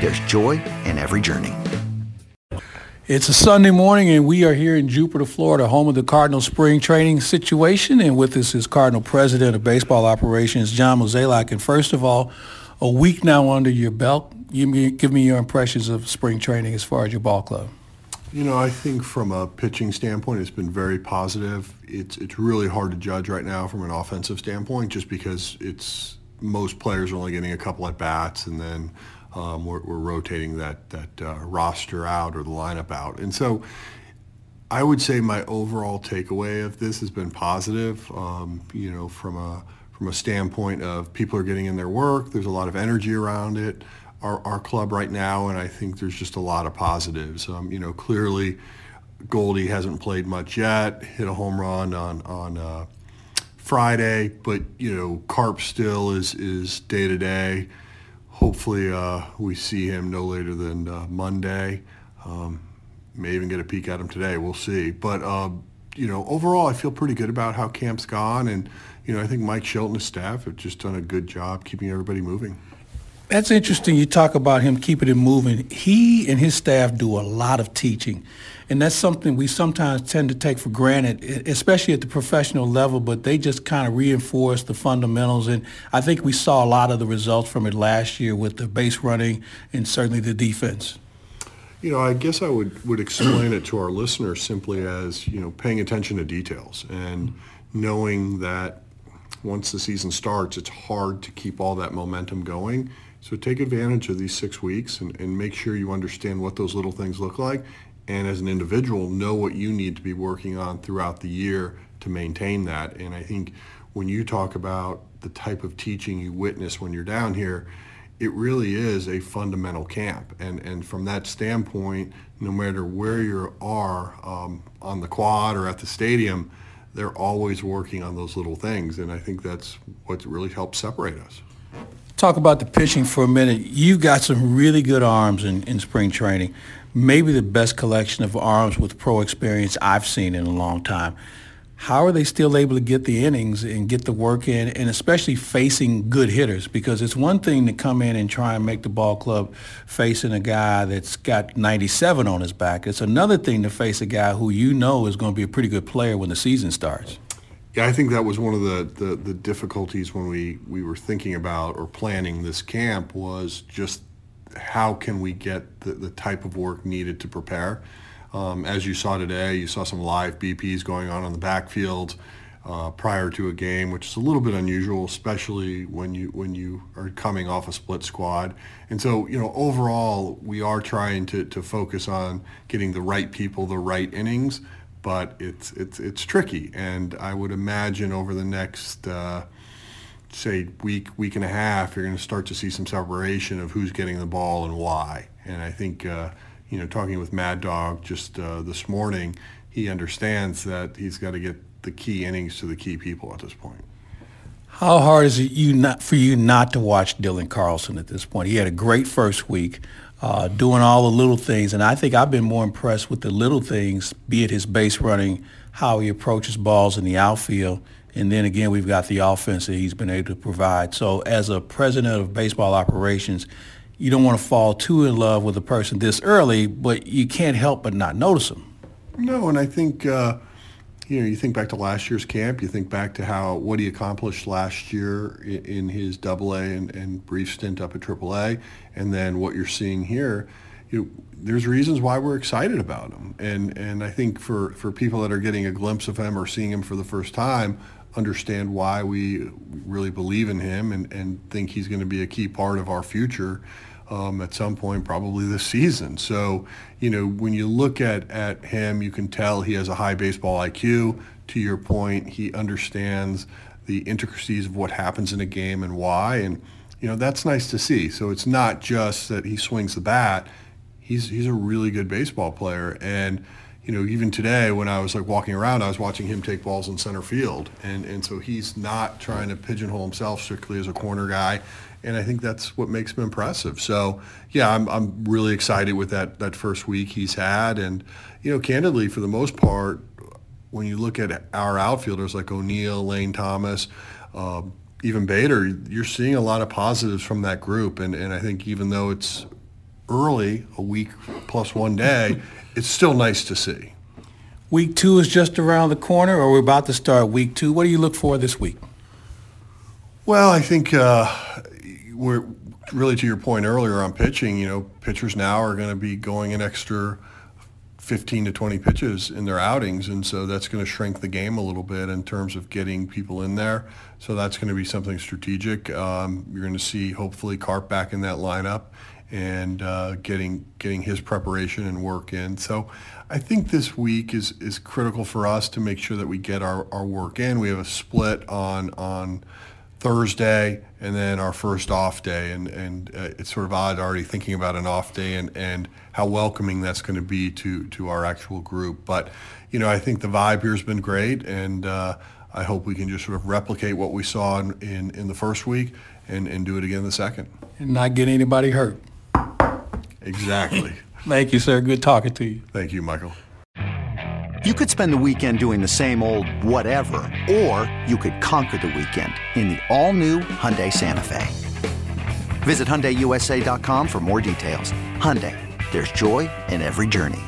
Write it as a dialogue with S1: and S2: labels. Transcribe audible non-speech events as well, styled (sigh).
S1: there's joy in every journey.
S2: It's a Sunday morning, and we are here in Jupiter, Florida, home of the Cardinal spring training situation. And with us is Cardinal President of Baseball Operations, John Mozeliak. And first of all, a week now under your belt, you give me your impressions of spring training as far as your ball club.
S3: You know, I think from a pitching standpoint, it's been very positive. It's it's really hard to judge right now from an offensive standpoint, just because it's most players are only getting a couple at bats, and then um, we're, we're, rotating that that uh, roster out or the lineup out, and so. I would say my overall takeaway of this has been positive. Um, you know, from a from a standpoint of people are getting in their work. There's a lot of energy around it our, our club right now, and I think there's just a lot of positives. Um, you know, clearly Goldie hasn't played much yet, hit a home run on, on uh, Friday, but, you know, Carp still is, is day-to-day. Hopefully uh, we see him no later than uh, Monday. Um, may even get a peek at him today. We'll see. But, um, you know, overall, I feel pretty good about how camp's gone. And, you know, I think Mike Shildt and his staff have just done a good job keeping everybody moving.
S2: That's interesting. You talk about him keeping it moving. He and his staff do a lot of teaching. And that's something we sometimes tend to take for granted, especially at the professional level, but they just kind of reinforce the fundamentals. And I think we saw a lot of the results from it last year with the base running and certainly the defense.
S3: You know, I guess I would, would explain it to our listeners simply as, you know, paying attention to details and knowing that once the season starts, it's hard to keep all that momentum going so take advantage of these six weeks and, and make sure you understand what those little things look like. And as an individual, know what you need to be working on throughout the year to maintain that. And I think when you talk about the type of teaching you witness when you're down here, it really is a fundamental camp. And, and from that standpoint, no matter where you are um, on the quad or at the stadium, they're always working on those little things. And I think that's what really helps separate us
S2: talk about the pitching for a minute. You've got some really good arms in, in spring training. Maybe the best collection of arms with pro experience I've seen in a long time. How are they still able to get the innings and get the work in, and especially facing good hitters? Because it's one thing to come in and try and make the ball club facing a guy that's got 97 on his back. It's another thing to face a guy who you know is going to be a pretty good player when the season starts.
S3: Yeah, I think that was one of the, the, the, difficulties when we, we were thinking about or planning this camp was just how can we get the, the type of work needed to prepare. Um, as you saw today, you saw some live BPs going on on the backfield uh, prior to a game, which is a little bit unusual, especially when you when you are coming off a split squad. And so, you know, overall, we are trying to, to focus on getting the right people the right innings but it's it's it's tricky. And I would imagine over the next uh, say week week and a half, you're going to start to see some separation of who's getting the ball and why. And I think uh, you know talking with Mad Dog just uh, this morning, he understands that he's got to get the key innings to the key people at this point.
S2: How hard is it you not for you not to watch Dylan Carlson at this point? He had a great first week. Uh, doing all the little things. And I think I've been more impressed with the little things, be it his base running, how he approaches balls in the outfield. And then again, we've got the offense that he's been able to provide. So as a president of baseball operations, you don't want to fall too in love with a person this early, but you can't help but not notice him.
S3: No, and I think uh, you know you think back to last year's camp. You think back to how what he accomplished last year in, in his Double A and, and, brief stint up at Triple A, and then what you're seeing here. You know, there's reasons why we're excited about him, and and I think for for people that are getting a glimpse of him or seeing him for the first time, understand why we really believe in him and, and think he's going to be a key part of our future um, at some point, probably this season. So, you know, when you look at, at him, you can tell he has a high baseball IQ. To your point, he understands the intricacies of what happens in a game and why. And, you know, that's nice to see. So it's not just that he swings the bat. He's, he's a really good baseball player. And, you know, even today when I was like walking around, I was watching him take balls in center field. And, and so he's not trying to pigeonhole himself strictly as a corner guy and I think that's what makes him impressive. So yeah, I'm I'm really excited with that that first week he's had, and you know, candidly, for the most part, when you look at our outfielders like O'Neill, Lane Thomas. Um, even Bader, you're seeing a lot of positives from that group, and, and I think even though it's early, a week plus one day, (laughs) it's still nice to see.
S2: Week two is just around the corner, or we're about to start week two. What do you look for this week?
S3: Well, I think uh, we're really to your point earlier on pitching, you know, pitchers now are going to be going an extra 15 to 20 pitches in their outings, and so that's going to shrink the game a little bit in terms of getting people in there. So that's going to be something strategic. Um, you're going to see hopefully Carp back in that lineup and uh, getting getting his preparation and work in. So I think this week is is critical for us to make sure that we get our, our work in. We have a split on on Thursday and then our first off day. And, and uh, it's sort of odd already thinking about an off day and, and how welcoming that's going to be to, to our actual group. But, you know, I think the vibe here has been great. And uh, I hope we can just sort of replicate what we saw in, in, in the first week and, and do it again the second.
S2: And not get anybody hurt.
S3: Exactly. (laughs)
S2: Thank you, sir. Good talking to you.
S3: Thank you, Michael.
S1: You could spend the weekend doing the same old whatever, or you could conquer the weekend in the all-new Hyundai Santa Fe. Visit HyundaiUSA.com for more details. Hyundai, there's joy in every journey.